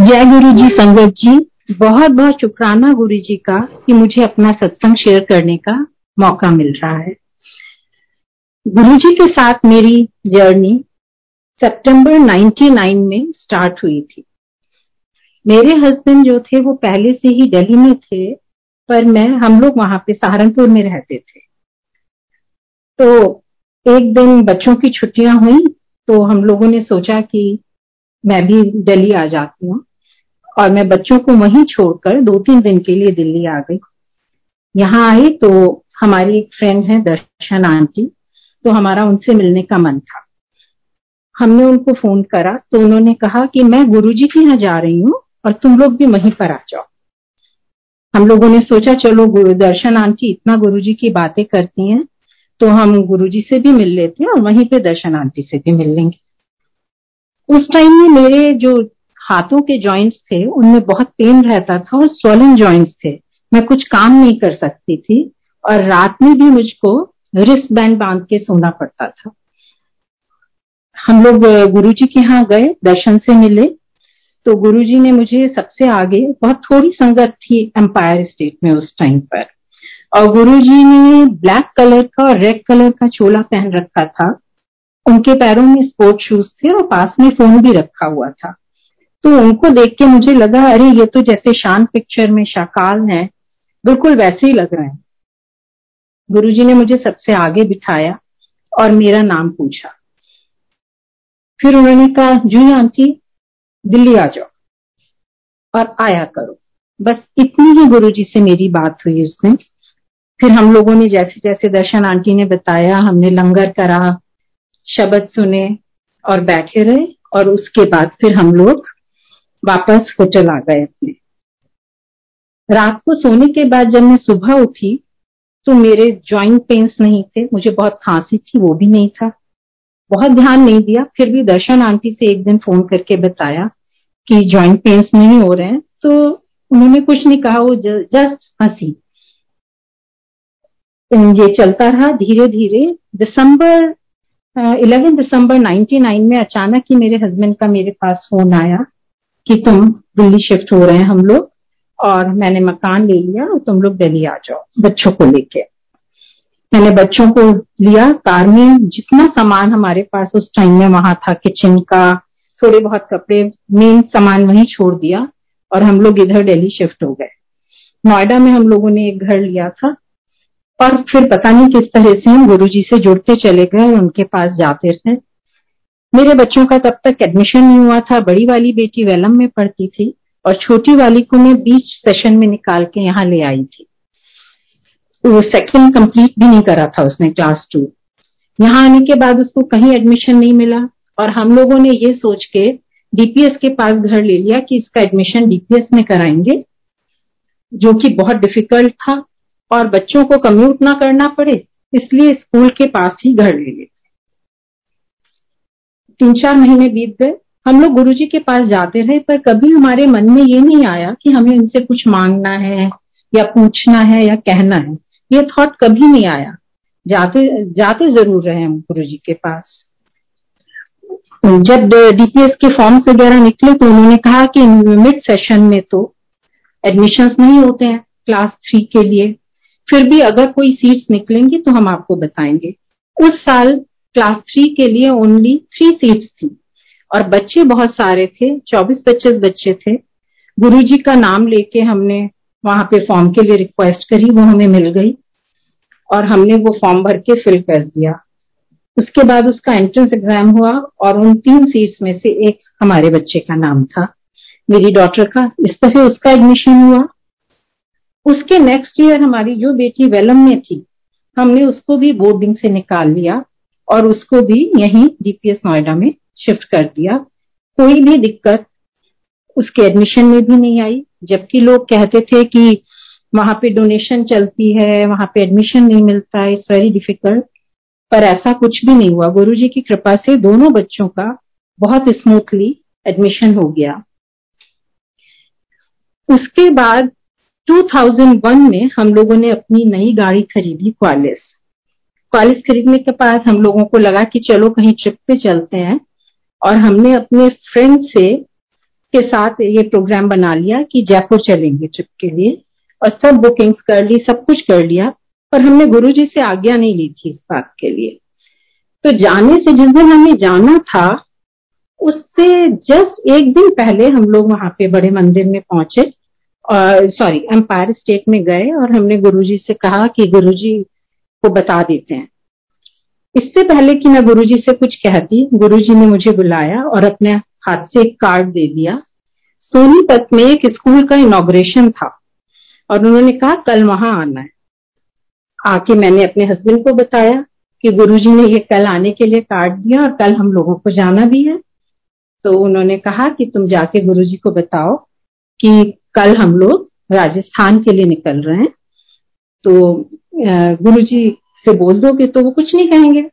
जय गुरु जी संगत जी। बहुत बहुत शुक्राना गुरु जी का कि मुझे अपना सत्संग शेयर करने का मौका मिल रहा है। गुरु जी के साथ मेरी जर्नी सितंबर 99 में स्टार्ट हुई थी। मेरे हस्बैंड जो थे, वो पहले से ही दिल्ली में थे, पर मैं, हम लोग वहाँ पे सहारनपुर में रहते थे। तो एक दिन बच्चों की छुट्टियाँ हुई तो हम लोगों ने सोचा कि मैं भी दिल्ली आ जाती हूँ। और मैं बच्चों को वहीं छोड़कर दो तीन दिन के लिए दिल्ली आ गई। यहाँ आई तो हमारी एक फ्रेंड है, दर्शन आंटी तो हमारा उनसे मिलने का मन था। हमने उनको फ़ोन करा तो उन्होंने कहा कि मैं गुरुजी के यहाँ जा रही हूँ और तुम लोग भी वहीं पर आ जाओ। हम लोगों ने सोचा, चलो दर्शन आंटी, इतना गुरुजी की बातें करती हैं तो हम गुरुजी से भी मिल लेते हैं और वहीं पे दर्शन आंटी से भी मिल लेंगे। उस टाइम में मेरे जो हाथों के जॉइंट्स थे, उनमें बहुत पेन रहता था और स्वलन जॉइंट्स थे। मैं कुछ काम नहीं कर सकती थी और रात में भी मुझको रिस्ट बैंड बाँध के सोना पड़ता था। हम लोग गुरु जी के यहाँ गए, दर्शन से मिले। तो गुरु जी ने मुझे सबसे आगे बहुत थोड़ी संगत थी एम्पायर स्टेट में उस टाइम पर। और गुरु जी ने ब्लैक कलर का और रेड कलर का चोला पहन रखा था। उनके पैरों में स्पोर्ट शूज़ थे और पास में फ़ोन भी रखा हुआ था। तो उनको देख के मुझे लगा, अरे, ये तो जैसे शान पिक्चर में शाकाल है। बिल्कुल वैसे ही लग रहे हैं। गुरुजी ने मुझे सबसे आगे बिठाया और मेरा नाम पूछा। फिर उन्होंने कहा जूही आंटी, दिल्ली आ जाओ और आया करो। बस इतनी ही गुरुजी से मेरी बात हुई उस दिन। फिर हम लोगों ने जैसे जैसे दर्शन आंटी ने बताया, हमने लंगर करा, शब्द सुने और बैठे रहे और उसके बाद फिर हम लोग वापस होटल आ गए अपने। रात को सोने के बाद जब मैं सुबह उठी तो मेरे ज्वाइंट पेन्स नहीं थे, मुझे बहुत खांसी थी, वो भी नहीं था। बहुत ध्यान नहीं दिया, फिर भी दर्शन आंटी से एक दिन फ़ोन करके बताया कि ज्वाइंट पेन्स नहीं हो रहे हैं तो उन्होंने कुछ नहीं कहा, वो जस्ट हँसी। ये चलता रहा धीरे धीरे दिसंबर इलेवन दिसंबर 99 में अचानक ही मेरे हस्बैंड का मेरे पास फ़ोन आया। कि तुम दिल्ली शिफ्ट हो रहे हैं हम लोग, और मैंने मकान ले लिया और तुम लोग दिल्ली आ जाओ, बच्चों को लेके। मैंने बच्चों को लिया, कार में, जितना सामान हमारे पास उस टाइम में वहाँ था किचन का, थोड़े बहुत कपड़े मेन सामान वहीं छोड़ दिया, और हम लोग इधर दिल्ली शिफ्ट हो गए। नोएडा में हम लोगों ने एक घर लिया था, और फिर पता नहीं किस तरह से हम गुरु जी से जुड़ते चले गए और उनके पास जाते रहे मेरे बच्चों का तब तक एडमिशन नहीं हुआ था। बड़ी वाली बेटी वेलम में पढ़ती थी और छोटी वाली को मैं बीच सेशन में निकाल के यहाँ ले आई थी। वो सेकंड कंप्लीट भी नहीं करा था उसने क्लास टू यहाँ आने के बाद उसको कहीं एडमिशन नहीं मिला और हम लोगों ने ये सोच के डीपीएस के पास घर ले लिया कि इसका एडमिशन डीपीएस में कराएँगे, जो कि बहुत डिफ़िकल्ट था और बच्चों को कम्यूट ना करना पड़े, इसलिए स्कूल के पास ही घर ले लेते तीन चार महीने बीत गए। हम लोग गुरु जी के पास जाते रहे, पर कभी हमारे मन में ये नहीं आया कि हमें उनसे कुछ मांगना है, या पूछना है, या कहना है। ये थॉट कभी नहीं आया। जाते जाते ज़रूर रहे हम गुरु जी के पास। जब डीपीएस के फॉर्म्स वगैरह निकले तो उन्होंने कहा कि मिड सेशन में तो एडमिशंस नहीं होते हैं क्लास थ्री के लिए। फिर भी अगर कोई सीट्स निकलेंगी तो हम आपको बताएँगे। उस साल क्लास थ्री के लिए ओनली थ्री सीट्स थी। और बच्चे बहुत सारे थे, चौबीस पच्चीस बच्चे थे। गुरुजी का नाम लेके हमने वहाँ पे फॉर्म के लिए रिक्वेस्ट करी, वो हमें मिल गई। और हमने वो फॉर्म भर के फिल कर दिया। उसके बाद उसका एंट्रेंस एग्ज़ाम हुआ और उन तीन सीट्स में से एक हमारे बच्चे का नाम था। मेरी डॉटर का इस तरह उसका एडमिशन हुआ। उसके नेक्स्ट ईयर हमारी जो बेटी वेलम में थी, हमने उसको भी बोर्डिंग से निकाल लिया। और उसको भी यहीं डीपीएस नोएडा में शिफ्ट कर दिया। कोई भी दिक्कत उसके एडमिशन में भी नहीं आई, जबकि लोग कहते थे कि वहाँ पे डोनेशन चलती है, वहाँ पे एडमिशन नहीं मिलता इट्स वेरी डिफ़िकल्ट पर ऐसा कुछ भी नहीं हुआ। गुरु जी की कृपा से दोनों बच्चों का बहुत स्मूथली एडमिशन हो गया। उसके बाद 2001 में हम लोगों ने अपनी नई गाड़ी खरीदी क्वालिस क्वालिस खरीदने के बाद हम लोगों को लगा कि चलो कहीं ट्रिप पे चलते हैं। और हमने अपने फ्रेंड से के साथ ये प्रोग्राम बना लिया कि जयपुर चलेंगे ट्रिप के लिए। और सब बुकिंग्स कर ली, सब कुछ कर लिया। पर हमने गुरु जी से आज्ञा नहीं ली थी इस बात के लिए। तो जाने से जिस दिन हमें जाना था, उससे जस्ट एक दिन पहले हम लोग वहाँ पे बड़े मंदिर में पहुँचे। सॉरी एम्पायर स्टेट में गए और हमने गुरुजी से कहा कि गुरुजी को बता देते हैं। इससे पहले कि मैं गुरुजी से कुछ कहती, गुरुजी ने मुझे बुलाया और अपने हाथ से एक कार्ड दे दिया। सोनीपत में एक स्कूल का इनोग्रेशन था और उन्होंने कहा, कल वहाँ आना है। आके मैंने अपने हस्बैंड को बताया कि गुरुजी ने ये कल आने के लिए कार्ड दिया और कल हम लोगों को जाना भी है। तो उन्होंने कहा कि तुम जाके गुरुजी को बताओ कि कल हम लोग राजस्थान के लिए निकल रहे हैं। तो गुरुजी से बोल दोगे तो वो कुछ नहीं कहेंगे।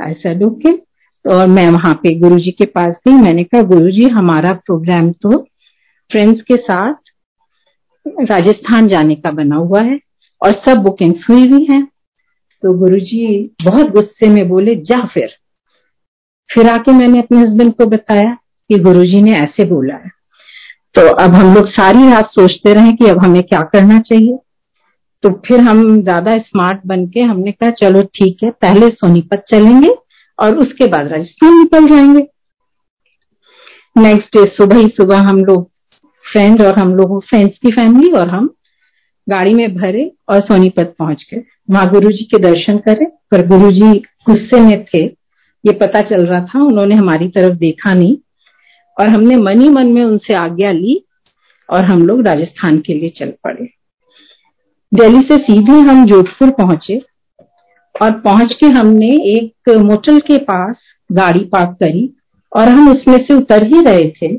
ऐसा लोग के तो और मैं वहाँ पे गुरु जी के पास गई। मैंने कहा गुरु जी हमारा प्रोग्राम तो फ्रेंड्स के साथ राजस्थान जाने का बना हुआ है और सब बुकिंग्स हुई हुई हैं। तो गुरुजी बहुत गुस्से में बोले, जा फिर। फिर आके मैंने अपने हस्बैंड को बताया कि गुरुजी ने ऐसे बोला है। तो अब हम लोग सारी रात सोचते रहे कि अब हमें क्या करना चाहिए। तो फिर हम ज़्यादा स्मार्ट बन के हमने कहा, चलो ठीक है, पहले सोनीपत चलेंगे और उसके बाद राजस्थान निकल जाएँगे। नेक्स्ट डे सुबह ही सुबह हम लोग फ्रेंड और हम लोग फ्रेंड्स की फैमिली और हम गाड़ी में भरे और सोनीपत पहुँच गए। वहाँ गुरु जी के दर्शन करे, पर गुरु जी गुस्से में थे। ये पता चल रहा था, उन्होंने हमारी तरफ़ देखा नहीं और हमने मन ही मन में उनसे आज्ञा ली और हम लोग राजस्थान के लिए चल पड़े। दिल्ली से सीधे हम जोधपुर पहुँचे और पहुँच के हमने एक मोटल के पास गाड़ी पार्क करी और हम उसमें से उतर ही रहे थे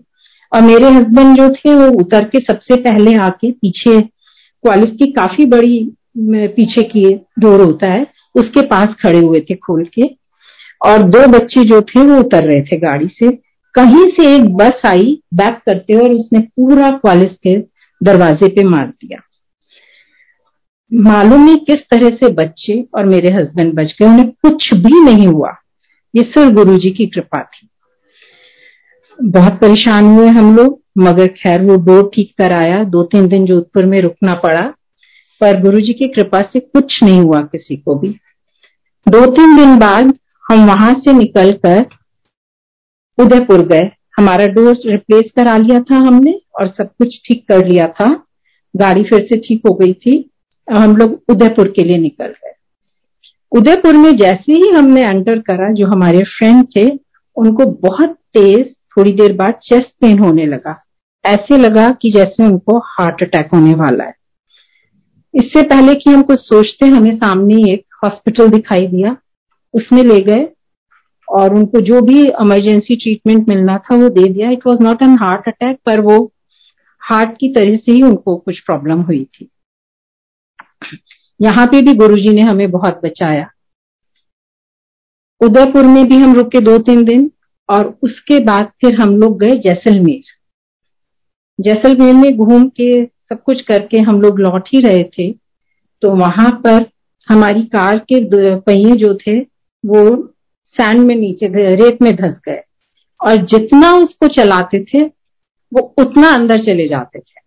और मेरे हस्बैंड जो थे वो उतर के सबसे पहले आके पीछे क्वालिस की काफ़ी बड़ी पीछे की डोर होता है, उसके पास खड़े हुए थे खोल के और दो बच्चे जो थे वो उतर रहे थे गाड़ी से। कहीं से एक बस आई, बैक करते और उसने पूरा क्वालिस के दरवाजे पे मार दिया। मालूम नहीं किस तरह से बच्चे और मेरे हस्बैंड बच गए, उन्हें कुछ भी नहीं हुआ। ये सिर्फ़ गुरु जी की कृपा थी। बहुत परेशान हुए हम लोग, मगर खैर वो डोर ठीक कराया दो तीन दिन जोधपुर में रुकना पड़ा, पर गुरु जी की कृपा से कुछ नहीं हुआ किसी को भी। दो तीन दिन बाद हम वहाँ से निकलकर उदयपुर गए। हमारा डोर रिप्लेस करा लिया था हमने और सब कुछ ठीक कर लिया था। गाड़ी फिर से ठीक हो गई थी। हम लोग उदयपुर के लिए निकल गए। उदयपुर में जैसे ही हमने एंटर करा, जो हमारे फ्रेंड थे, उनको बहुत तेज थोड़ी देर बाद चेस्ट पेन होने लगा। ऐसे लगा कि जैसे उनको हार्ट अटैक होने वाला है। इससे पहले कि हम कुछ सोचते, हमें सामने एक हॉस्पिटल दिखाई दिया। उसमें ले गए और उनको जो भी इमरजेंसी ट्रीटमेंट मिलना था, वो दे दिया। It was not an heart attack पर वो हार्ट की तरह से ही उनको कुछ प्रॉब्लम हुई थी। यहाँ पे भी गुरुजी ने हमें बहुत बचाया। उदयपुर में भी हम रुके दो तीन दिन और उसके बाद फिर हम लोग गए जैसलमेर। जैसलमेर में घूम के सब कुछ करके हम लोग लौट ही रहे थे तो वहाँ पर हमारी कार के पहिए जो थे, वो सैंड में नीचे रेत में धस गए। और जितना उसको चलाते थे, वो उतना अंदर चले जाते थे।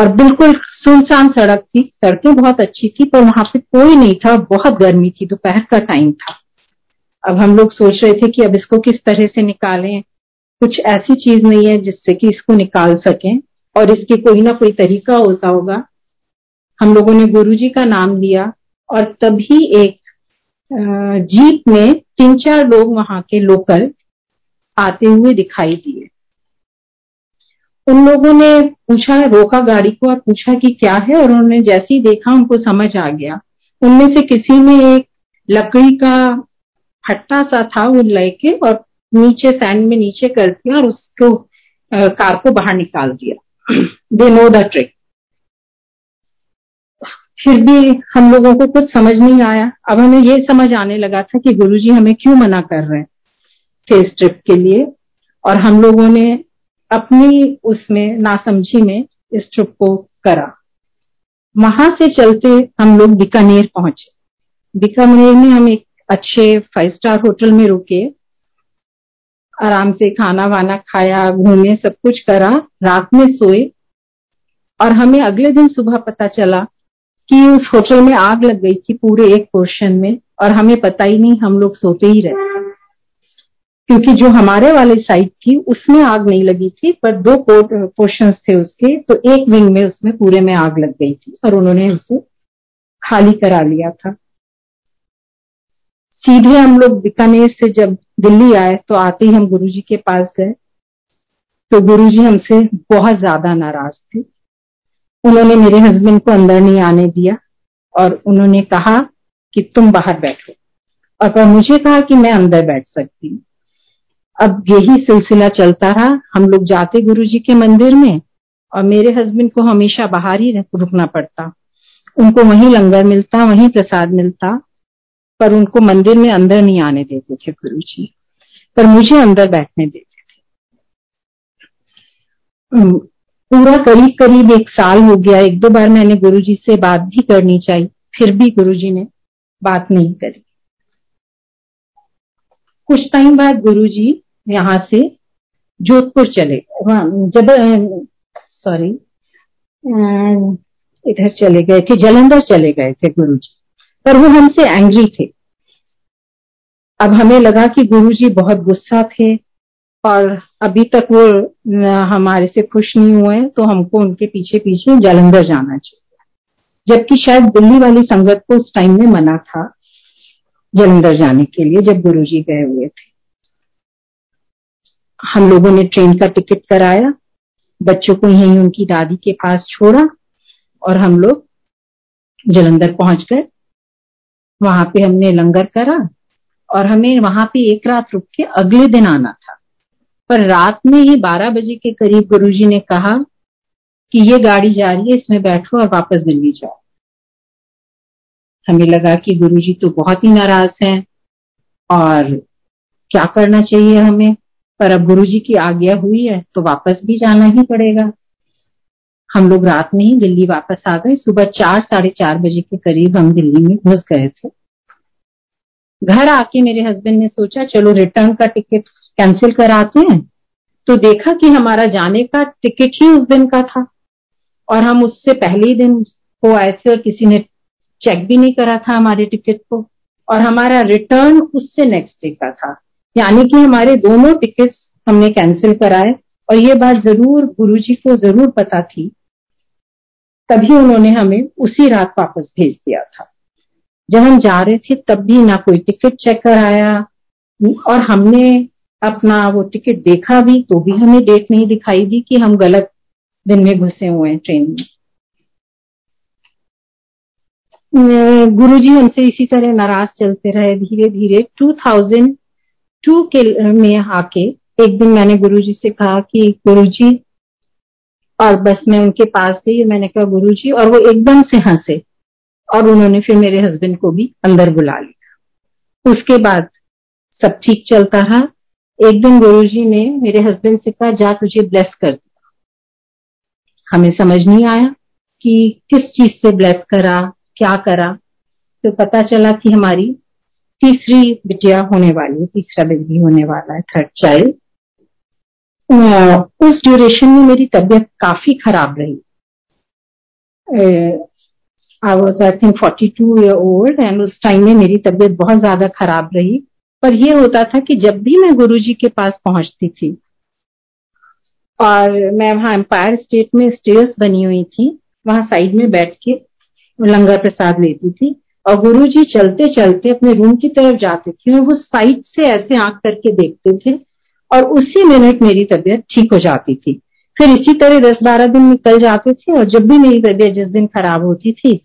और बिल्कुल सुनसान सड़क थी। सड़कें बहुत अच्छी थी, पर वहाँ पे कोई नहीं था। बहुत गर्मी थी, दोपहर का टाइम था। अब हम लोग सोच रहे थे कि अब इसको किस तरह से निकालें। कुछ ऐसी चीज़ नहीं है जिससे कि इसको निकाल सकें। और इसके कोई ना कोई तरीका होता होगा। हम लोगों ने गुरुजी का नाम लिया और तभी एक जीप में तीन चार लोग वहाँ के लोकल आते हुए दिखाई दिए। उन लोगों ने पूछा, रोका गाड़ी को और पूछा कि क्या है? और उन्होंने जैसे ही देखा, उनको समझ आ गया। उनमें से किसी ने एक लकड़ी का फट्टा सा था वो लेके और नीचे सैंड में नीचे कर दिया और उसको कार को बाहर निकाल दिया। दे नो द ट्रिक फिर भी हम लोगों को कुछ समझ नहीं आया। अब हमें ये समझ आने लगा था कि गुरुजी हमें क्यों मना कर रहे हैं फेस ट्रिप के लिए? और हम लोगों ने अपनी उसमें नासमझी में इस ट्रिप को करा। वहाँ से चलते हम लोग बीकानेर पहुँचे। बीकानेर में हम एक अच्छे फाइव स्टार होटल में रुके। आराम से खाना वाना खाया, घूमे, सब कुछ करा, रात में सोए। और हमें अगले दिन सुबह पता चला कि उस होटल में आग लग गई थी पूरे एक पोर्शन में और हमें पता ही नहीं, हम लोग सोते ही रहे। क्योंकि जो हमारे वाले साइड थी, उसमें आग नहीं लगी थी, पर दो पोर्शन थे उसके तो एक विंग में उसमें पूरे में आग लग गई थी और उन्होंने उसे खाली करा लिया था। सीधे हम लोग बीकानेर से जब दिल्ली आए तो आते ही हम गुरुजी के पास गए। तो गुरुजी हमसे बहुत ज़्यादा नाराज़ थे। उन्होंने मेरे हस्बैंड को अंदर नहीं आने दिया और उन्होंने कहा कि तुम बाहर बैठो। और पर मुझे कहा कि मैं अंदर बैठ सकती हूँ। अब यही सिलसिला चलता रहा। हम लोग जाते गुरु जी के मंदिर में और मेरे हस्बैंड को हमेशा बाहर ही रुकना पड़ता। उनको वहीं लंगर मिलता, वहीं प्रसाद मिलता, पर उनको मंदिर में अंदर नहीं आने देते थे गुरु जी पर मुझे अंदर बैठने देते थे। पूरा करीब करीब एक साल हो गया। एक दो बार मैंने गुरु जी से बात भी करनी चाहिए, फिर भी गुरु जी ने बात नहीं करी। कुछ टाइम बाद गुरु जी यहाँ से जोधपुर चले। जब सॉरी इधर चले गए थे, जलंधर चले गए थे गुरु जी पर वो हमसे एंग्री थे। अब हमें लगा कि गुरु जी बहुत गुस्सा थे और अभी तक वो हमारे से खुश नहीं हुए तो हमको उनके पीछे पीछे जलंधर जाना चाहिए। जबकि शायद दिल्ली वाली संगत को उस टाइम में मना था जलंधर जाने के लिए, जब गुरु जी गए हुए थे। हम लोगों ने ट्रेन का टिकट कराया, बच्चों को यहीं उनकी दादी के पास छोड़ा और हम लोग जलंधर पहुँच गए। वहाँ पे हमने लंगर करा और हमें वहाँ पे एक रात रुक के अगले दिन आना था। पर रात में ही बारह बजे के करीब गुरुजी ने कहा कि ये गाड़ी जा रही है, इसमें बैठो और वापस दिल्ली जाओ। हमें लगा कि गुरुजी तो बहुत ही नाराज़ हैं और क्या करना चाहिए हमें? पर अब गुरु जी की आज्ञा हुई है तो वापस भी जाना ही पड़ेगा। हम लोग रात में ही दिल्ली वापस आ गए। सुबह चार, साढ़े चार बजे के करीब हम दिल्ली में घुस गए थे। घर आके मेरे हस्बैंड ने सोचा, चलो रिटर्न का टिकट कैंसिल कराते हैं। तो देखा कि हमारा जाने का टिकट ही उस दिन का था। और हम उससे पहले ही दिन को आए थे और किसी ने चेक भी नहीं करा था हमारे टिकट को। और हमारा रिटर्न उससे नेक्स्ट डे का था। यानी कि हमारे दोनों टिकट हमने कैंसिल कराए और ये बात ज़रूर गुरुजी को ज़रूर पता थी। तभी उन्होंने हमें उसी रात वापस भेज दिया था। जब हम जा रहे थे, तब भी ना कोई टिकट चेक कराया और हमने अपना वो टिकट देखा भी तो भी हमें डेट नहीं दिखाई दी कि हम गलत दिन में घुसे हुए हैं ट्रेन में। गुरु जी हमसे इसी तरह नाराज़ चलते रहे धीरे धीरे 2002 के में आके, एक दिन मैंने गुरु जी से कहा कि गुरु जी और बस मैं उनके पास गई मैंने कहा गुरु जी और वो एकदम से हंसे, और उन्होंने फिर मेरे हस्बैंड को भी अंदर बुला लिया। उसके बाद सब ठीक चलता रहा। एक दिन गुरु जी ने मेरे हस्बैंड से कहा, जा तुझे ब्लेस कर दिया हमें समझ नहीं आया कि किस चीज़ से ब्लेस करा, क्या करा। तो पता चला कि हमारी तीसरी बिटिया होने वाली है, तीसरा बेबी होने वाला है थर्ड चाइल्ड उस ड्यूरेशन में मेरी तबीयत काफ़ी खराब रही। I was I think forty two year old and उस टाइम में मेरी तबीयत बहुत ज़्यादा खराब रही। पर यह होता था कि जब भी मैं गुरु जी के पास पहुँचती थी और मैं वहाँ एम्पायर स्टेट में स्टेयर्स बनी हुई थी, वहाँ साइड में बैठ के लंगर प्रसाद लेती थी और गुरु जी चलते चलते अपने रूम की तरफ़ जाते थे और वो साइड से ऐसे आँख करके देखते थे और उसी मिनट मेरी तबीयत ठीक हो जाती थी। फिर इसी तरह दस बारह दिन निकल जाते थे और जब भी मेरी तबीयत जिस दिन खराब होती थी,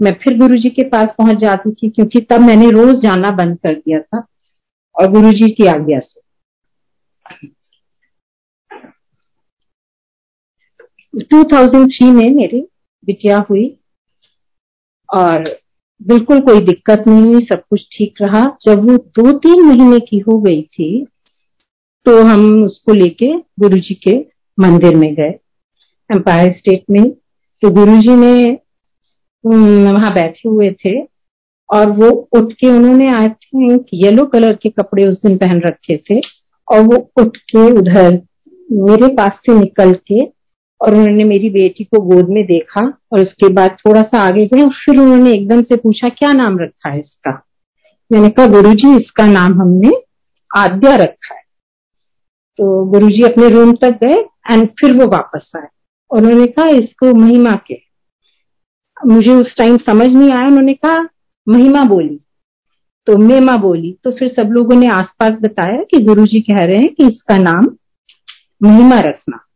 मैं फिर गुरु जी के पास पहुँच जाती थी क्योंकि तब मैंने रोज जाना बंद कर दिया था और गुरु जी की आज्ञा से। 2003 में मेरी बिटिया हुई और बिल्कुल कोई दिक्कत नहीं हुई सब कुछ ठीक रहा। जब वो दो तीन महीने की हो गई थी तो हम उसको लेके गुरु जी के मंदिर में गए एम्पायर स्टेट में। तो गुरु जी ने वहाँ बैठे हुए थे, और वो उठ के उन्होंने आई थिंक येलो कलर के कपड़े उस दिन पहन रखे थे, और वो उठ के उधर मेरे पास से निकल के और उन्होंने मेरी बेटी को गोद में देखा और उसके बाद थोड़ा सा आगे गए और फिर उन्होंने एकदम से पूछा, क्या नाम रखा है इसका? मैंने कहा, गुरुजी, इसका नाम हमने आद्या रखा है। तो गुरुजी अपने रूम तक गए एंड फिर वो वापस आए। और उन्होंने कहा, इसको महिमा के। मुझे उस टाइम समझ नहीं आया, उन्होंने कहा, महिमा बोली। तो मेमा बोली। तो फिर सब लोगों ने आसपास बताया कि गुरुजी कह रहे हैं कि इसका नाम महिमा रखना।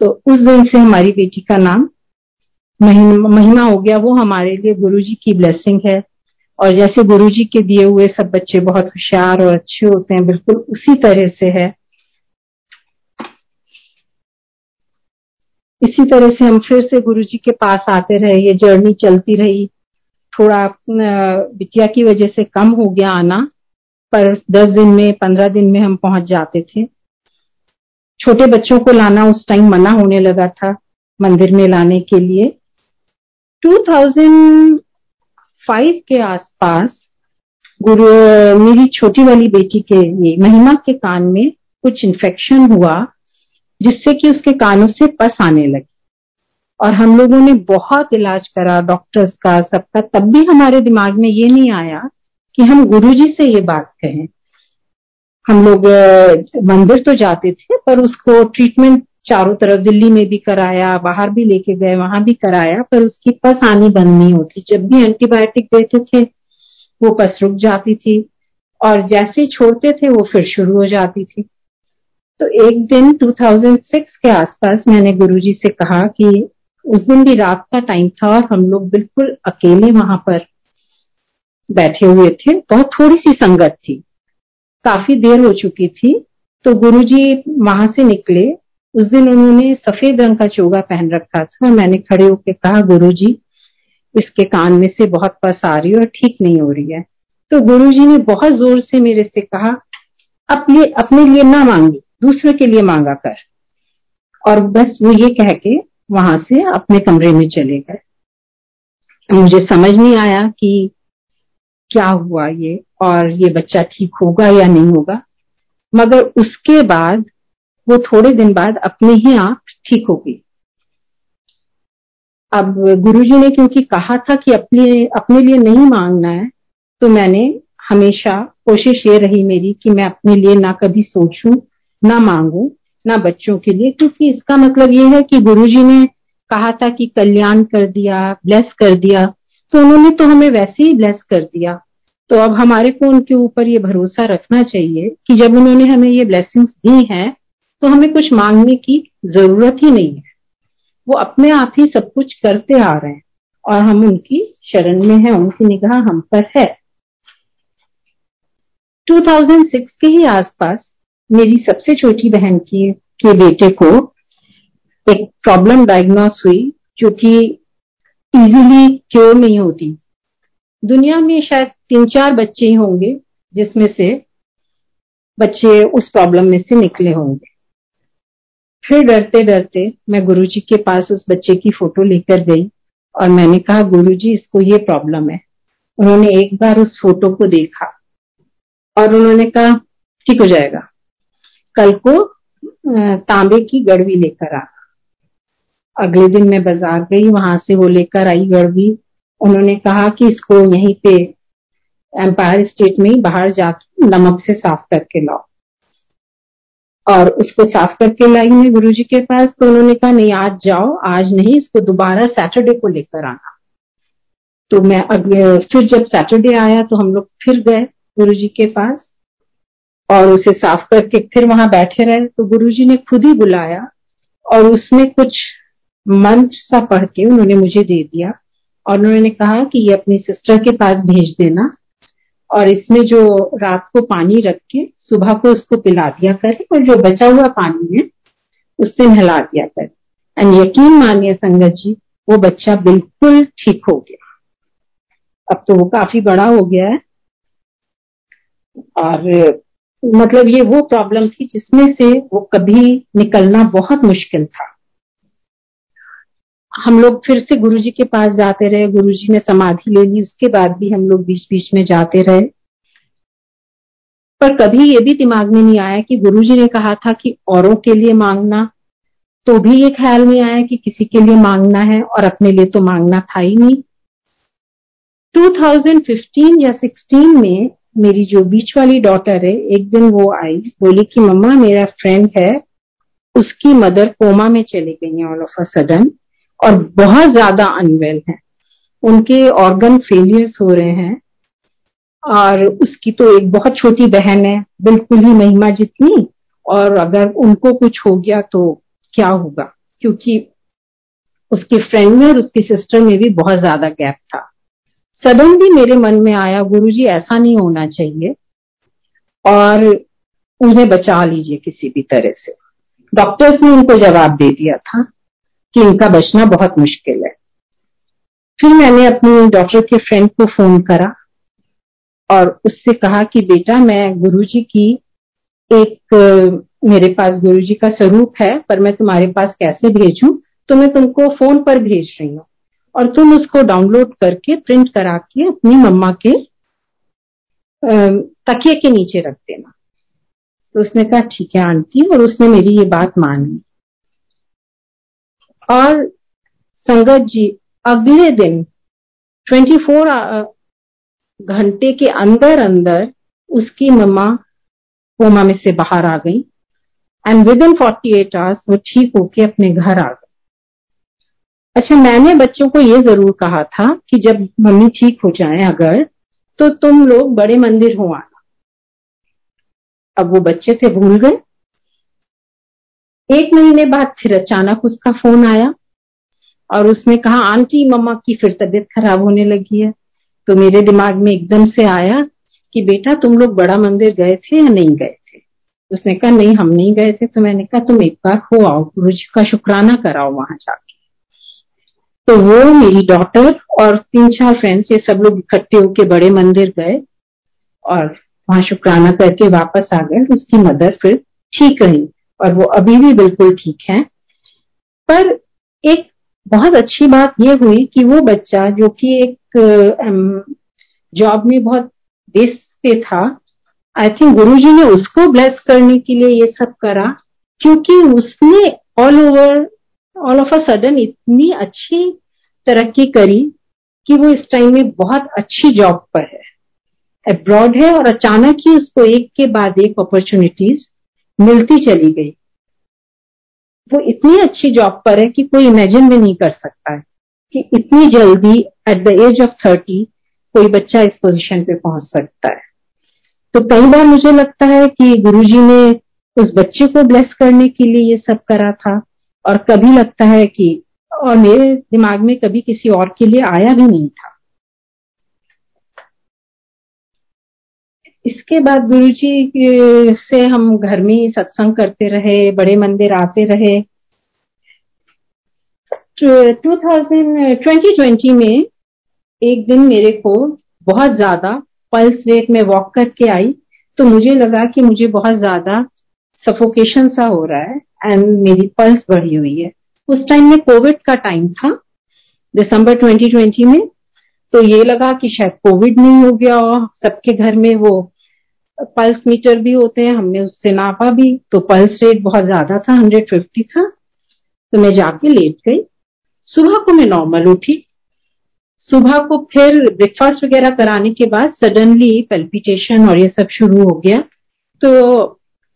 तो उस दिन से हमारी बेटी का नाम महिमा हो गया। वो हमारे लिए गुरु जी की ब्लेसिंग है। और जैसे गुरु जी के दिए हुए सब बच्चे बहुत होशियार और अच्छे होते हैं, बिल्कुल उसी तरह से है। इसी तरह से हम फिर से गुरु जी के पास आते रहे। ये जर्नी चलती रही। थोड़ा बिटिया की वजह से कम हो गया आना, पर दस दिन में, पंद्रह दिन में हम पहुँच जाते थे। छोटे बच्चों को लाना उस टाइम मना होने लगा था मंदिर में लाने के लिए। 2005 के आसपास गुरु, मेरी छोटी वाली बेटी के ये महिमा के कान में कुछ इन्फेक्शन हुआ, जिससे कि उसके कानों से पस आने लगी। और हम लोगों ने बहुत इलाज करा डॉक्टर्स का, सबका, तब भी हमारे दिमाग में ये नहीं आया कि हम गुरुजी से ये बात कहें। हम लोग मंदिर तो जाते थे, पर उसको ट्रीटमेंट चारों तरफ़ दिल्ली में भी कराया, बाहर भी लेके गए, वहाँ भी कराया, पर उसकी पस आनी बंद नहीं होती। जब भी एंटीबायोटिक देते थे, वो पस रुक जाती थी, और जैसे छोड़ते थे, वो फिर शुरू हो जाती थी। तो एक दिन 2006 के आसपास मैंने गुरुजी से कहा कि उस दिन भी रात का टाइम था और हम लोग बिल्कुल अकेले वहाँ पर बैठे हुए थे। बहुत थोड़ी सी संगत थी। काफ़ी देर हो चुकी थी तो गुरुजी वहाँ से निकले। उस दिन उन्होंने सफ़ेद रंग का चोगा पहन रखा था। और मैंने खड़े होकर कहा, गुरुजी, इसके कान में से बहुत पस आ रही है और ठीक नहीं हो रही है। तो गुरुजी ने बहुत ज़ोर से मेरे से कहा, अपने अपने लिए ना मांगी, दूसरे के लिए मांगा कर। और बस वो ये कह के वहाँ से अपने कमरे में चले गए। मुझे समझ नहीं आया कि क्या हुआ ये। और ये बच्चा ठीक होगा या नहीं होगा। मगर उसके बाद, वो थोड़े दिन बाद अपने ही आप ठीक हो गई अब गुरुजी ने क्योंकि कहा था कि अपने अपने लिए नहीं मांगना है तो मैंने हमेशा कोशिश ये रही मेरी कि मैं अपने लिए ना कभी सोचूं, ना मांगू, ना बच्चों के लिए, क्योंकि इसका मतलब ये है कि गुरुजी ने कहा था कि कल्याण कर दिया ब्लेस कर दिया तो उन्होंने तो हमें वैसे ही ब्लेस कर दिया। तो अब हमारे को उनके ऊपर ये भरोसा रखना चाहिए कि जब उन्होंने हमें ये ब्लेसिंग्स दी हैं तो हमें कुछ मांगने की ज़रूरत ही नहीं है। वो अपने आप ही सब कुछ करते आ रहे हैं और हम उनकी शरण में हैं, उनकी निगाह हम पर है। 2006 के ही आसपास मेरी सबसे छोटी बहन की, के बेटे को एक प्रॉब्लम डायग्नोस हुई, जो कि इजीली क्योर नहीं होती। दुनिया में शायद तीन चार बच्चे ही होंगे जिसमें से बच्चे उस प्रॉब्लम में से निकले होंगे। फिर डरते डरते मैं गुरुजी के पास उस बच्चे की फ़ोटो लेकर गई और मैंने कहा, गुरुजी, इसको ये प्रॉब्लम है। उन्होंने एक बार उस फ़ोटो को देखा और उन्होंने कहा, ठीक हो जाएगा। कल को तांबे की गड़वी लेकर आ। अगले दिन मैं बाज़ार गई, वहाँ से वो लेकर आई गड़वी उन्होंने कहा कि इसको यहीं पे एम्पायर स्टेट में बाहर जाके नमक से साफ़ करके लाओ। और उसको साफ़ करके लाई मैं गुरु जी के पास तो उन्होंने कहा, नहीं, आज जाओ, आज नहीं, इसको दोबारा सैटरडे को लेकर आना। तो मैं अगले फिर जब सैटरडे आया तो हम लोग फिर गए गुरु जी के पास और उसे साफ़ करके फिर वहाँ बैठे रहे। तो गुरुजी ने खुद ही बुलाया और उसमें कुछ मंत्र सा पढ़ के उन्होंने मुझे दे दिया और उन्होंने कहा कि ये अपनी सिस्टर के पास भेज देना। और इसमें जो रात को पानी रख के सुबह को उसको पिला दिया करे और जो बचा हुआ पानी है उससे नहला दिया करे। एंड यकीन मानिए संगत जी, वो बच्चा बिल्कुल ठीक हो गया। अब तो वो काफ़ी बड़ा हो गया है। और मतलब ये वो प्रॉब्लम थी जिसमें से वो कभी निकलना बहुत मुश्किल था। हम लोग फिर से गुरुजी के पास जाते रहे, गुरुजी ने समाधि ले ली, उसके बाद भी हम लोग बीच बीच में जाते रहे। पर कभी ये भी दिमाग में नहीं आया कि गुरुजी ने कहा था कि औरों के लिए मांगना तो भी ये ख्याल नहीं आया कि किसी के लिए मांगना है और अपने लिए तो मांगना था ही नहीं। 2015 या 16 में मेरी जो बीच वाली डॉटर है, एक दिन वो आई, बोली कि मम्मा मेरा फ्रेंड है, उसकी मदर कोमा में चली गई है ऑल ऑफ़ अ सडन और बहुत ज़्यादा अनवेल है। उनके ऑर्गन फेलियर्स हो रहे हैं और उसकी तो एक बहुत छोटी बहन है, बिल्कुल ही महिमा जितनी, और अगर उनको कुछ हो गया तो क्या होगा? क्योंकि उसके फ्रेंड में और उसकी सिस्टर में भी बहुत ज़्यादा गैप था। सडन भी मेरे मन में आया, गुरुजी ऐसा नहीं होना चाहिए और उन्हें बचा लीजिए किसी भी तरह से। डॉक्टर्स ने उनको जवाब दे दिया था। कि इनका बचना बहुत मुश्किल है। फिर मैंने अपनी डॉक्टर के फ्रेंड को फ़ोन करा और उससे कहा कि बेटा, मैं गुरुजी की एक, मेरे पास गुरुजी का स्वरूप है, पर मैं तुम्हारे पास कैसे भेजूं? तो मैं तुमको फ़ोन पर भेज रही हूँ। और तुम उसको डाउनलोड करके प्रिंट करा के अपनी मम्मा के तकिए के नीचे रख देना। तो उसने कहा, ठीक है आंटी। और उसने मेरी ये बात मानी। और संगत जी, अगले दिन 24 घंटे के अंदर अंदर उसकी मम्मा कोमा में से बाहर आ गई and within forty eight hours वो ठीक होके अपने घर आ गई। अच्छा मैंने बच्चों को ये ज़रूर कहा था कि जब मम्मी ठीक हो जाए अगर तो तुम लोग बड़े मंदिर हो आना। अब वो बच्चे थे, भूल गए। एक महीने बाद फिर अचानक उसका फ़ोन आया और उसने कहा, आंटी, मम्मा की फिर तबीयत खराब होने लगी है। तो मेरे दिमाग में एकदम से आया कि, बेटा, तुम लोग बड़ा मंदिर गए थे या नहीं गए थे? उसने कहा, नहीं, हम नहीं गए थे। तो मैंने कहा, तुम एक बार हो आओ गुरु जी का शुक्राना कराओ वहाँ जाके। तो वो मेरी डॉटर और तीन चार फ्रेंड्स ये सब लोग इकट्ठे होके बड़े मंदिर गए और वहाँ शुक्राना करके वापस आ गए। उसकी मदर फिर ठीक रही। और वो अभी भी बिल्कुल ठीक है। पर एक बहुत अच्छी बात ये हुई कि वो बच्चा जो कि एक जॉब में बहुत बेस पे था आई थिंक गुरुजी ने उसको ब्लेस करने के लिए ये सब करा, क्योंकि उसने all over all of a sudden इतनी अच्छी तरक्की करी कि वो इस टाइम में बहुत अच्छी जॉब पर है। अब्रॉड है और अचानक ही उसको एक के बाद एक अपॉर्चुनिटीज़ मिलती चली गई। वो इतनी अच्छी जॉब पर है कि कोई इमेजिन भी नहीं कर सकता है कि इतनी जल्दी at the age of thirty कोई बच्चा इस पोजीशन पे पहुँच सकता है। तो कई बार मुझे लगता है कि गुरुजी ने उस बच्चे को ब्लेस करने के लिए ये सब करा था और कभी लगता है कि और मेरे दिमाग में कभी किसी और के लिए आया भी नहीं था। इसके बाद गुरु जी से हम घर में सत्संग करते रहे, बड़े मंदिर आते रहे। 2020 में एक दिन मेरे को बहुत ज़्यादा पल्स रेट में वॉक करके आई तो मुझे लगा कि मुझे बहुत ज़्यादा सफोकेशन सा हो रहा है एंड मेरी पल्स बढ़ी हुई है। उस टाइम में कोविड का टाइम था, दिसंबर 2020 में तो ये लगा कि शायद कोविड नहीं हो गया और सबके घर में वो पल्स मीटर भी होते हैं, हमने उससे नापा भी। तो पल्स रेट बहुत ज़्यादा था 150 था। तो मैं जाके लेट गई। सुबह को मैं नॉर्मल उठी। सुबह को फिर ब्रेकफास्ट वगैरह कराने के बाद सडनली पेल्पिटेशन और ये सब शुरू हो गया। तो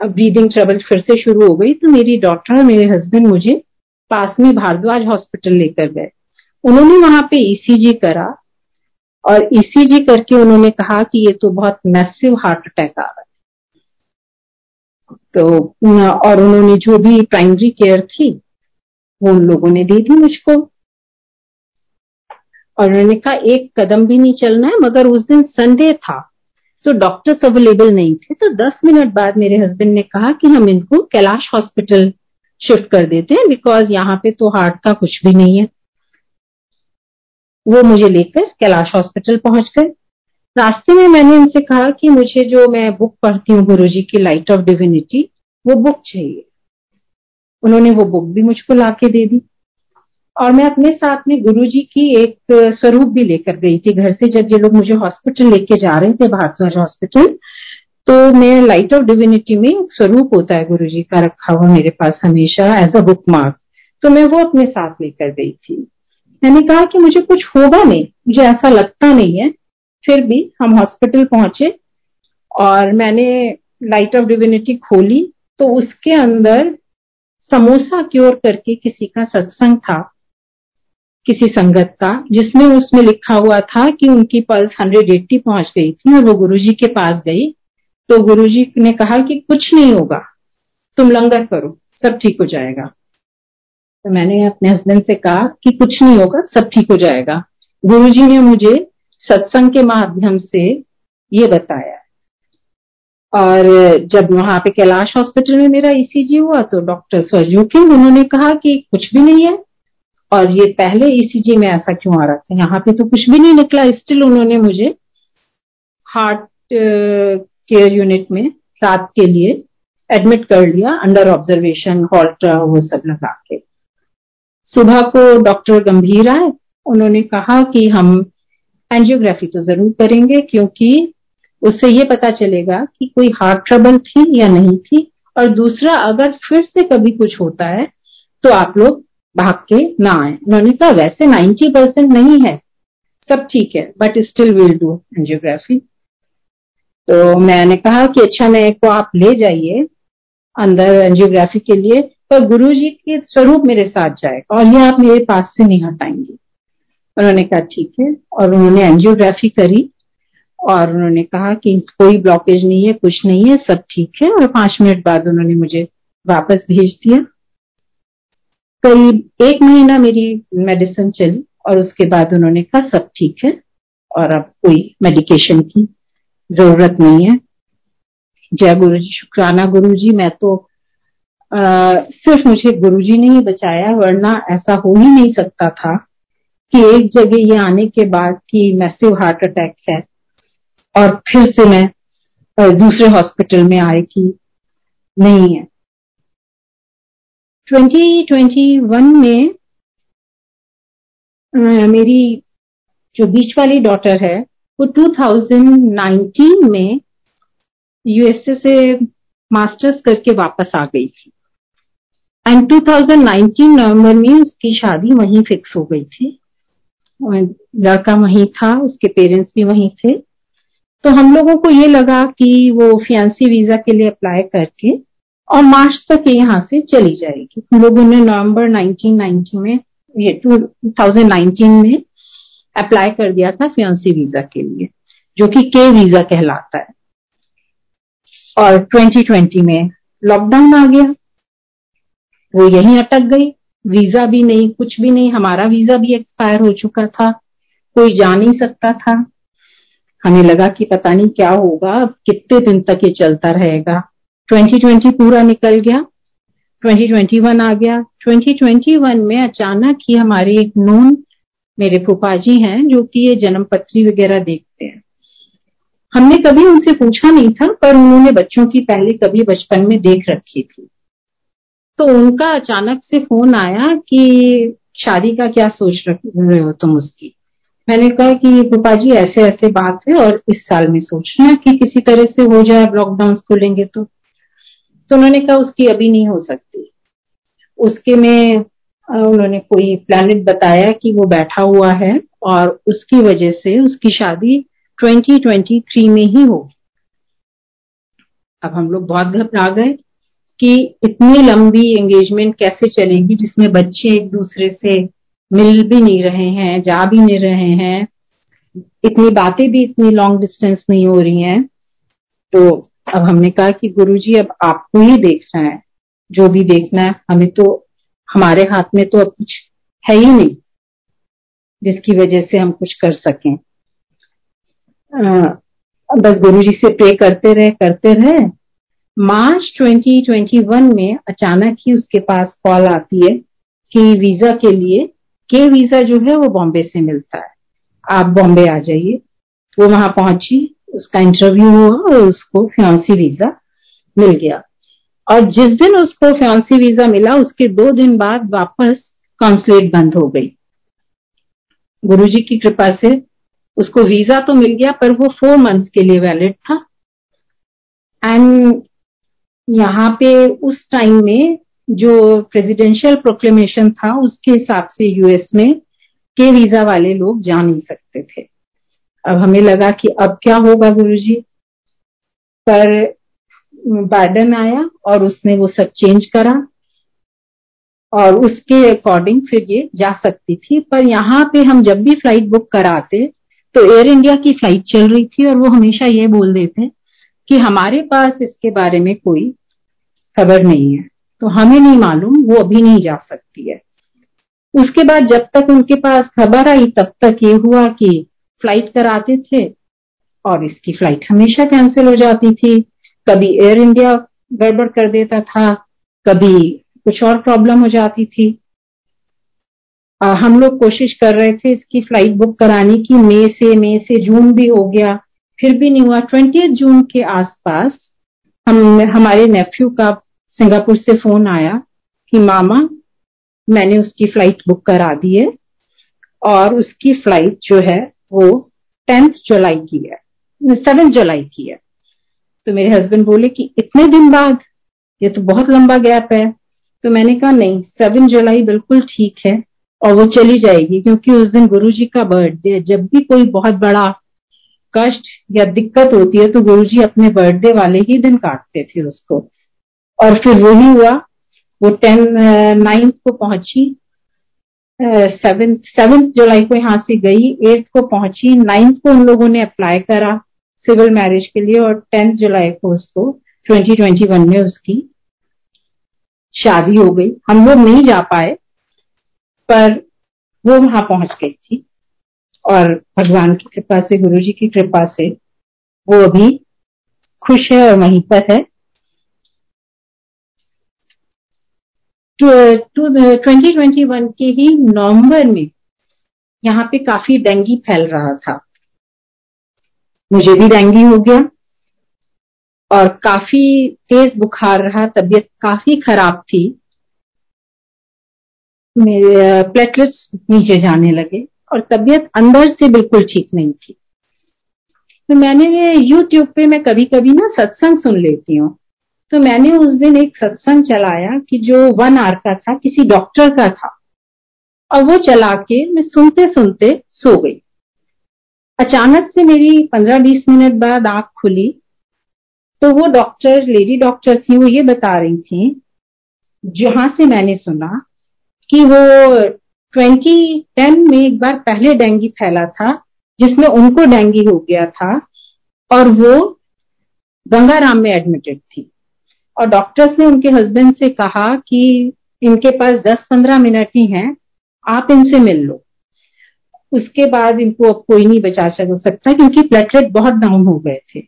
ब्रीदिंग ट्रबल फिर से शुरू हो गई। तो मेरी डॉक्टर और मेरे हस्बैंड मुझे पास में भारद्वाज हॉस्पिटल लेकर गए। उन्होंने वहाँ पे ईसीजी e करा। और ईसीजी करके उन्होंने कहा कि ये तो बहुत मैसिव हार्ट अटैक आ रहा है। तो और उन्होंने जो भी प्राइमरी केयर थी, वो उन लोगों ने दे दी मुझको। और उन्होंने कहा, एक कदम भी नहीं चलना है, मगर उस दिन संडे था तो डॉक्टर्स अवेलेबल नहीं थे तो 10 मिनट बाद मेरे हस्बैंड ने कहा कि हम इनको कैलाश हॉस्पिटल शिफ्ट कर देते हैं बिकॉज़ यहाँ पे तो हार्ट का कुछ भी नहीं है। वो मुझे लेकर कैलाश हॉस्पिटल पहुँच गए रास्ते में मैंने इनसे कहा कि मुझे जो मैं बुक पढ़ती हूँ गुरु जी की लाइट ऑफ़ डिविनिटी वो बुक चाहिए। उन्होंने वो बुक भी मुझको ला के दे दी। और मैं अपने साथ में गुरु जी की एक स्वरूप भी लेकर गई थी घर से। जब ये लोग मुझे हॉस्पिटल लेके जा रहे थे, भारद्वाज हॉस्पिटल तो मैं लाइट ऑफ़ डिविनिटी में एक स्वरूप होता है गुरु जी का रखा हुआ मेरे पास हमेशा एज अ बुक मार्क तो मैं वो अपने साथ लेकर गई थी। मैंने कहा कि मुझे कुछ होगा नहीं, मुझे ऐसा लगता नहीं है। फिर भी हम हॉस्पिटल पहुँचे और मैंने लाइट ऑफ़ डिविनिटी खोली तो उसके अंदर समोसा क्योर करके किसी का सत्संग था, किसी संगत का, जिसमें उसमें लिखा हुआ था कि उनकी पल्स 180 पहुँच गई थी और वो गुरुजी के पास गई। तो गुरुजी ने कहा कि कुछ नहीं होगा, तुम लंगर करो, सब ठीक हो जाएगा। तो मैंने अपने हस्बैंड से कहा कि कुछ नहीं होगा, सब ठीक हो जाएगा। गुरु जी ने मुझे सत्संग के माध्यम से ये बताया। और जब वहाँ पे कैलाश हॉस्पिटल में मेरा ईसीजी e हुआ तो डॉक्टर स्वजोकिंग उन्होंने कहा कि कुछ भी नहीं है। और ये पहले ईसीजी e में ऐसा क्यों आ रहा था? यहाँ पे तो कुछ भी नहीं निकला। स्टिल उन्होंने मुझे हार्ट केयर यूनिट में रात के लिए एडमिट कर लिया अंडर ऑब्जर्वेशन हॉल्ट वो सब लगा के। सुबह को डॉक्टर गंभीर आए। उन्होंने कहा कि हम एंजियोग्राफी तो ज़रूर करेंगे, क्योंकि उससे ये पता चलेगा कि कोई हार्ट ट्रबल थी या नहीं थी। और दूसरा, अगर फिर से कभी कुछ होता है तो आप लोग भाग के ना आए। उन्होंने कहा, वैसे 90 परसेंट नहीं है। सब ठीक है but still will do angiography तो मैंने कहा कि अच्छा मेरे को आप ले जाइए अंदर एंजियोग्राफी के लिए। पर गुरु जी के स्वरूप मेरे साथ जाएगा और ये आप मेरे पास से नहीं हटाएँगे उन्होंने कहा, ठीक है। और उन्होंने एंजियोग्राफी करी और उन्होंने कहा कि कोई ब्लॉकेज नहीं है, कुछ नहीं है, सब ठीक है। और पाँच मिनट बाद उन्होंने मुझे वापस भेज दिया। करीब एक महीना मेरी मेडिसिन चली और उसके बाद उन्होंने कहा, सब ठीक है। और अब कोई मेडिकेशन की ज़रूरत नहीं है। जय गुरु जी शुक्राना गुरु जी मैं तो सिर्फ़ मुझे गुरु जी ने ही बचाया, वरना ऐसा हो ही नहीं सकता था कि एक जगह ये आने के बाद कि मैसिव हार्ट अटैक है और फिर से मैं दूसरे हॉस्पिटल में आए कि नहीं है। 2021 में मेरी जो बीच वाली डॉटर है, वो 2019 में यूएसए से मास्टर्स करके वापस आ गई थी। एंड 2019 नवंबर में उसकी शादी वहीं फिक्स हो गई थी। लड़का वहीं था, उसके पेरेंट्स भी वहीं थे। तो हम लोगों को ये लगा कि वो फियांसी वीज़ा के लिए अप्लाई करके और मार्च तक ये यहाँ से चली जाएगी। हम लोगों ने नवंबर 1990 में, ये 2019 में अप्लाई कर दिया था फियांसी वीज़ा के लिए, जो कि के वीज़ा कहलाता है। और 2020 में लॉकडाउन आ गया। वो यहीं अटक गई। वीज़ा भी नहीं, कुछ भी नहीं, हमारा वीज़ा भी एक्सपायर हो चुका था। कोई जा नहीं सकता था। हमें लगा कि पता नहीं क्या होगा, अब कितने दिन तक ये चलता रहेगा। 2020 पूरा निकल गया। 2021 आ गया। 2021 में अचानक ही हमारे एक नून मेरे फूफा जी हैं, जो कि ये जन्म पत्री वगैरह देखते हैं। हमने कभी उनसे पूछा नहीं था, पर उन्होंने बच्चों की पहले कभी बचपन में देख रखी थी। तो उनका अचानक से फ़ोन आया कि शादी का क्या सोच रहे हो तुम उसकी? मैंने कहा कि पापा जी ऐसे ऐसे बात है और इस साल में सोचना कि किसी तरह से हो जाए लॉकडाउन खोलेंगे तो। तो उन्होंने कहा, उसकी अभी नहीं हो सकती। उसके में उन्होंने कोई प्लानिट बताया कि वो बैठा हुआ है और उसकी वजह से उसकी शादी 2023 में ही होगी अब हम लोग बहुत घबरा गए। कि इतनी लंबी एंगेजमेंट कैसे चलेगी जिसमें बच्चे एक दूसरे से मिल भी नहीं रहे हैं जा भी नहीं रहे हैं? इतनी बातें भी इतनी लॉन्ग डिस्टेंस नहीं हो रही हैं। तो अब हमने कहा कि गुरुजी अब आपको ही देखना है। जो भी देखना है हमें तो हमारे हाथ में तो अब कुछ है ही नहीं जिसकी वजह से हम कुछ कर सकें। आ, बस गुरु जी से प्रे करते रहे करते रहे। मार्च 2021 में अचानक ही उसके पास कॉल आती है कि वीज़ा के लिए, के वीज़ा जो है वो बॉम्बे से मिलता है। आप बॉम्बे आ जाइए। वो वहाँ पहुँची, उसका इंटरव्यू हुआ और उसको फ्यांसी वीज़ा मिल गया। और जिस दिन उसको फ्यांसी वीज़ा मिला, उसके दो दिन बाद वापस कॉन्सुलेट बंद हो गई। गुरुजी की कृपा से उसको वीज़ा तो मिल गया, पर वो फोर मंथ्स के लिए वैलिड था। एंड यहाँ पे उस टाइम में जो प्रेसिडेंशियल प्रोक्लेमेशन था, उसके हिसाब से यूएस में के वीज़ा वाले लोग जा नहीं सकते थे। अब हमें लगा कि अब क्या होगा गुरुजी? पर बाइडन आया और उसने वो सब चेंज करा और उसके अकॉर्डिंग फिर ये जा सकती थी। पर यहाँ पे हम जब भी फ़्लाइट बुक कराते तो एयर इंडिया की फ़्लाइट चल रही थी और वो हमेशा ये बोल देते कि हमारे पास इसके बारे में कोई खबर नहीं है। तो हमें नहीं मालूम वो अभी नहीं जा सकती है। उसके बाद जब तक उनके पास खबर आई तब तक ये हुआ कि फ़्लाइट कराते थे और इसकी फ़्लाइट हमेशा कैंसिल हो जाती थी। कभी एयर इंडिया गड़बड़ कर देता था कभी कुछ और प्रॉब्लम हो जाती थी। आ, हम लोग कोशिश कर रहे थे इसकी फ़्लाइट बुक कराने की। मई से मई से जून भी हो गया फिर भी नहीं हुआ। ट्वेंटी जून के आसपास हम, हमारे नेफ्यू का सिंगापुर से फ़ोन आया कि, मामा, मैंने उसकी फ़्लाइट बुक करा दी है और उसकी फ़्लाइट जो है वो टेंथ जुलाई की है सेवेंथ जुलाई की है. तो मेरे हस्बैंड बोले कि, इतने दिन बाद? ये तो बहुत लंबा गैप है। तो मैंने कहा, नहीं सेवन जुलाई बिल्कुल ठीक है और वो चली जाएगी क्योंकि उस दिन गुरु जी का बर्थडे जब भी कोई बहुत बड़ा कष्ट या दिक्कत होती है तो गुरु जी अपने बर्थडे वाले ही दिन काटते थे उसको। और फिर वही हुआ, वो टेन नाइन्थ को पहुँची सेवेंथ सेवेंथ जुलाई को यहाँ से गई एट्थ को पहुँची नाइन्थ को उन लोगों ने अप्लाई करा सिविल मैरिज के लिए और टेंथ जुलाई को उसको 2021 में उसकी शादी हो गई। हम लोग नहीं जा पाए, पर वो वहाँ पहुँच गई थी। और भगवान की कृपा से गुरु जी की कृपा से, वो अभी खुश है और वहीं पर है। ट्वेंटी ट्वेंटी वन के ही नवंबर में यहाँ पे काफ़ी डेंगी फैल रहा था। मुझे भी डेंगी हो गया और काफ़ी तेज बुखार रहा, तबीयत काफ़ी खराब थी। मेरे प्लेटलेट्स नीचे जाने लगे। और तबीयत अंदर से बिल्कुल ठीक नहीं थी। तो मैंने यूट्यूब पे मैं कभी कभी ना सत्संग सुन लेती हूँ। तो मैंने उस दिन एक सत्संग चलाया कि जो वन आर का था, किसी डॉक्टर का था। और वो चला के मैं सुनते सुनते सो गई। अचानक से मेरी पंद्रह बीस मिनट बाद आँख खुली। तो वो डॉक्टर, लेडी डॉक्टर थी, वो ये बता रही थी, जहाँ से मैंने सुना कि वो 2010 में एक बार पहले डेंगी फैला था, जिसमें उनको डेंगी हो गया था और वो गंगाराम में एडमिटेड थी। और डॉक्टर्स ने उनके हस्बैंड से कहा कि इनके पास 10-15 मिनट ही हैं, आप इनसे मिल लो। उसके बाद इनको अब कोई नहीं बचा सकता क्योंकि प्लेटलेट बहुत डाउन हो गए थे।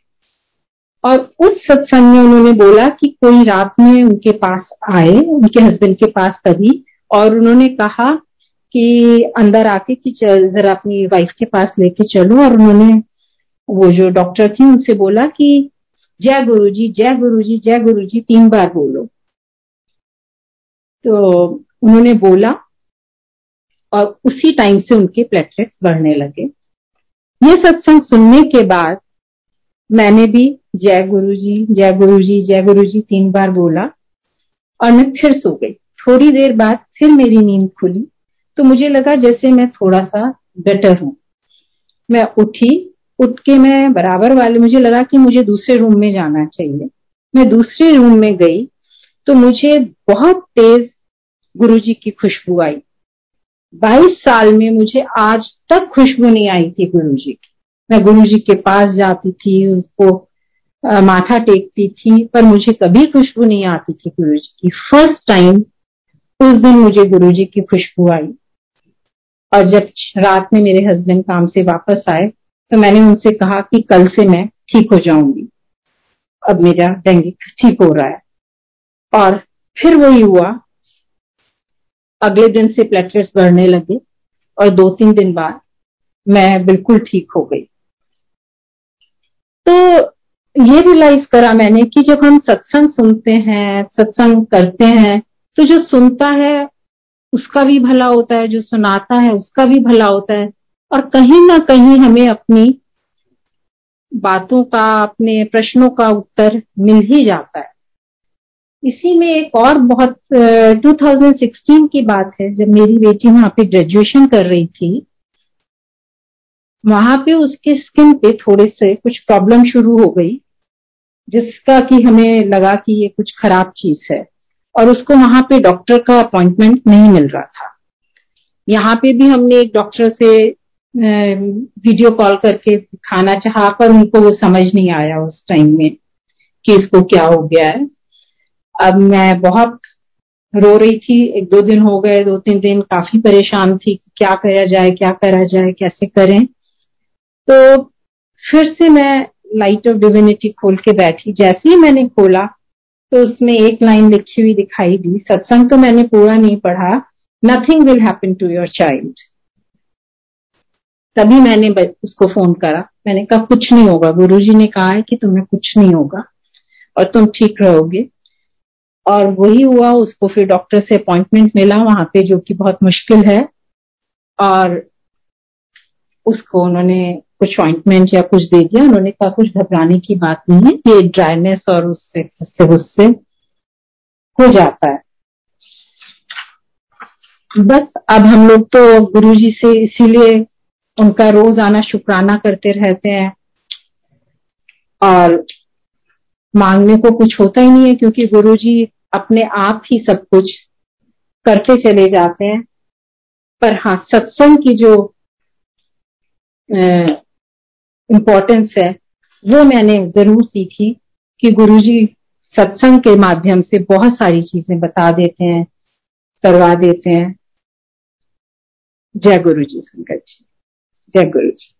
और उस सत्संग में उन्होंने बोला कि कोई रात में उनके पास आए, उनके हस्बैंड के पास तभी, और उन्होंने कहा कि अंदर आके कि जरा अपनी वाइफ के पास लेके चलो। और उन्होंने वो जो डॉक्टर थी, उनसे बोला कि, जय गुरु जी जय गुरु जी जय गुरु जी तीन बार बोलो। तो उन्होंने बोला और उसी टाइम से उनके प्लेटलेट्स बढ़ने लगे। ये सत्संग सुनने के बाद मैंने भी जय गुरु जी जय गुरु जी जय गुरु जी तीन बार बोला और मैं फिर सो गई। थोड़ी देर बाद फिर मेरी नींद खुली। तो मुझे लगा जैसे मैं थोड़ा सा बेटर हूँ। मैं उठी, उठ के मैं बराबर वाले, मुझे लगा कि मुझे दूसरे रूम में जाना चाहिए। मैं दूसरे रूम में गई तो मुझे बहुत तेज गुरु जी की खुशबू आई। 22 साल में मुझे आज तक खुशबू नहीं आई थी गुरु जी की। मैं गुरु जी के पास जाती थी, उनको माथा टेकती थी, पर मुझे कभी खुशबू नहीं आती थी गुरु जी की। फ़र्स्ट टाइम उस दिन मुझे गुरु जी की खुशबू आई। और जब रात में मेरे हस्बैंड काम से वापस आए तो मैंने उनसे कहा कि कल से मैं ठीक हो जाऊँगी। अब मेरा डेंगू ठीक हो रहा है। और फिर वही हुआ। अगले दिन से प्लेटलेट्स बढ़ने लगे और दो तीन दिन बाद मैं बिल्कुल ठीक हो गई। तो ये रियलाइज़ करा मैंने कि जब हम सत्संग सुनते हैं, सत्संग करते हैं तो जो सुनता है उसका भी भला होता है, जो सुनाता है, उसका भी भला होता है। और कहीं ना कहीं हमें अपनी बातों का, अपने प्रश्नों का उत्तर मिल ही जाता है। इसी में एक और बहुत 2016 की बात है। जब मेरी बेटी वहाँ पे ग्रेजुएशन कर रही थी, वहाँ पे उसके स्किन पे थोड़े से कुछ प्रॉब्लम शुरू हो गई, जिसका कि हमें लगा कि ये कुछ खराब चीज़ है। और उसको वहाँ पे डॉक्टर का अपॉइंटमेंट नहीं मिल रहा था। यहाँ पे भी हमने एक डॉक्टर से वीडियो कॉल करके खाना चाहा, पर उनको वो समझ नहीं आया उस टाइम में कि इसको क्या हो गया है। अब मैं बहुत रो रही थी, एक दो दिन हो गए, दो तीन दिन काफ़ी परेशान थी कि क्या करा जाए, क्या करा जाए, कैसे करें। तो फिर से मैं लाइट ऑफ़ डिविनिटी खोल के बैठी। जैसे ही मैंने खोला तो उसमें एक लाइन लिखी हुई दिखाई दी, सत्संग तो मैंने पूरा नहीं पढ़ा nothing will happen to your child तभी मैंने उसको फ़ोन करा। मैंने कहा, कुछ नहीं होगा, गुरुजी ने कहा है कि तुम्हें कुछ नहीं होगा और तुम ठीक रहोगे। और वही हुआ, उसको फिर डॉक्टर से अपॉइंटमेंट मिला वहाँ पे, जो कि बहुत मुश्किल है। और उसको उन्होंने कुछ ऑइंटमेंट या कुछ दे दिया, उन्होंने कहा, कुछ घबराने की बात नहीं है, ये ड्राइनेस और उससे उससे उससे हो जाता है। बस अब हम लोग तो गुरुजी से इसीलिए उनका रोज आना शुक्राना करते रहते हैं। और मांगने को कुछ होता ही नहीं है, क्योंकि गुरुजी अपने आप ही सब कुछ करते चले जाते हैं। पर हाँ सत्संग की जो इम्पोर्टेंस है, वो मैंने ज़रूर सीखी कि गुरुजी सत्संग के माध्यम से बहुत सारी चीज़ें बता देते हैं, करवा देते हैं। जय गुरु जी संगत जी। जय गुरु जी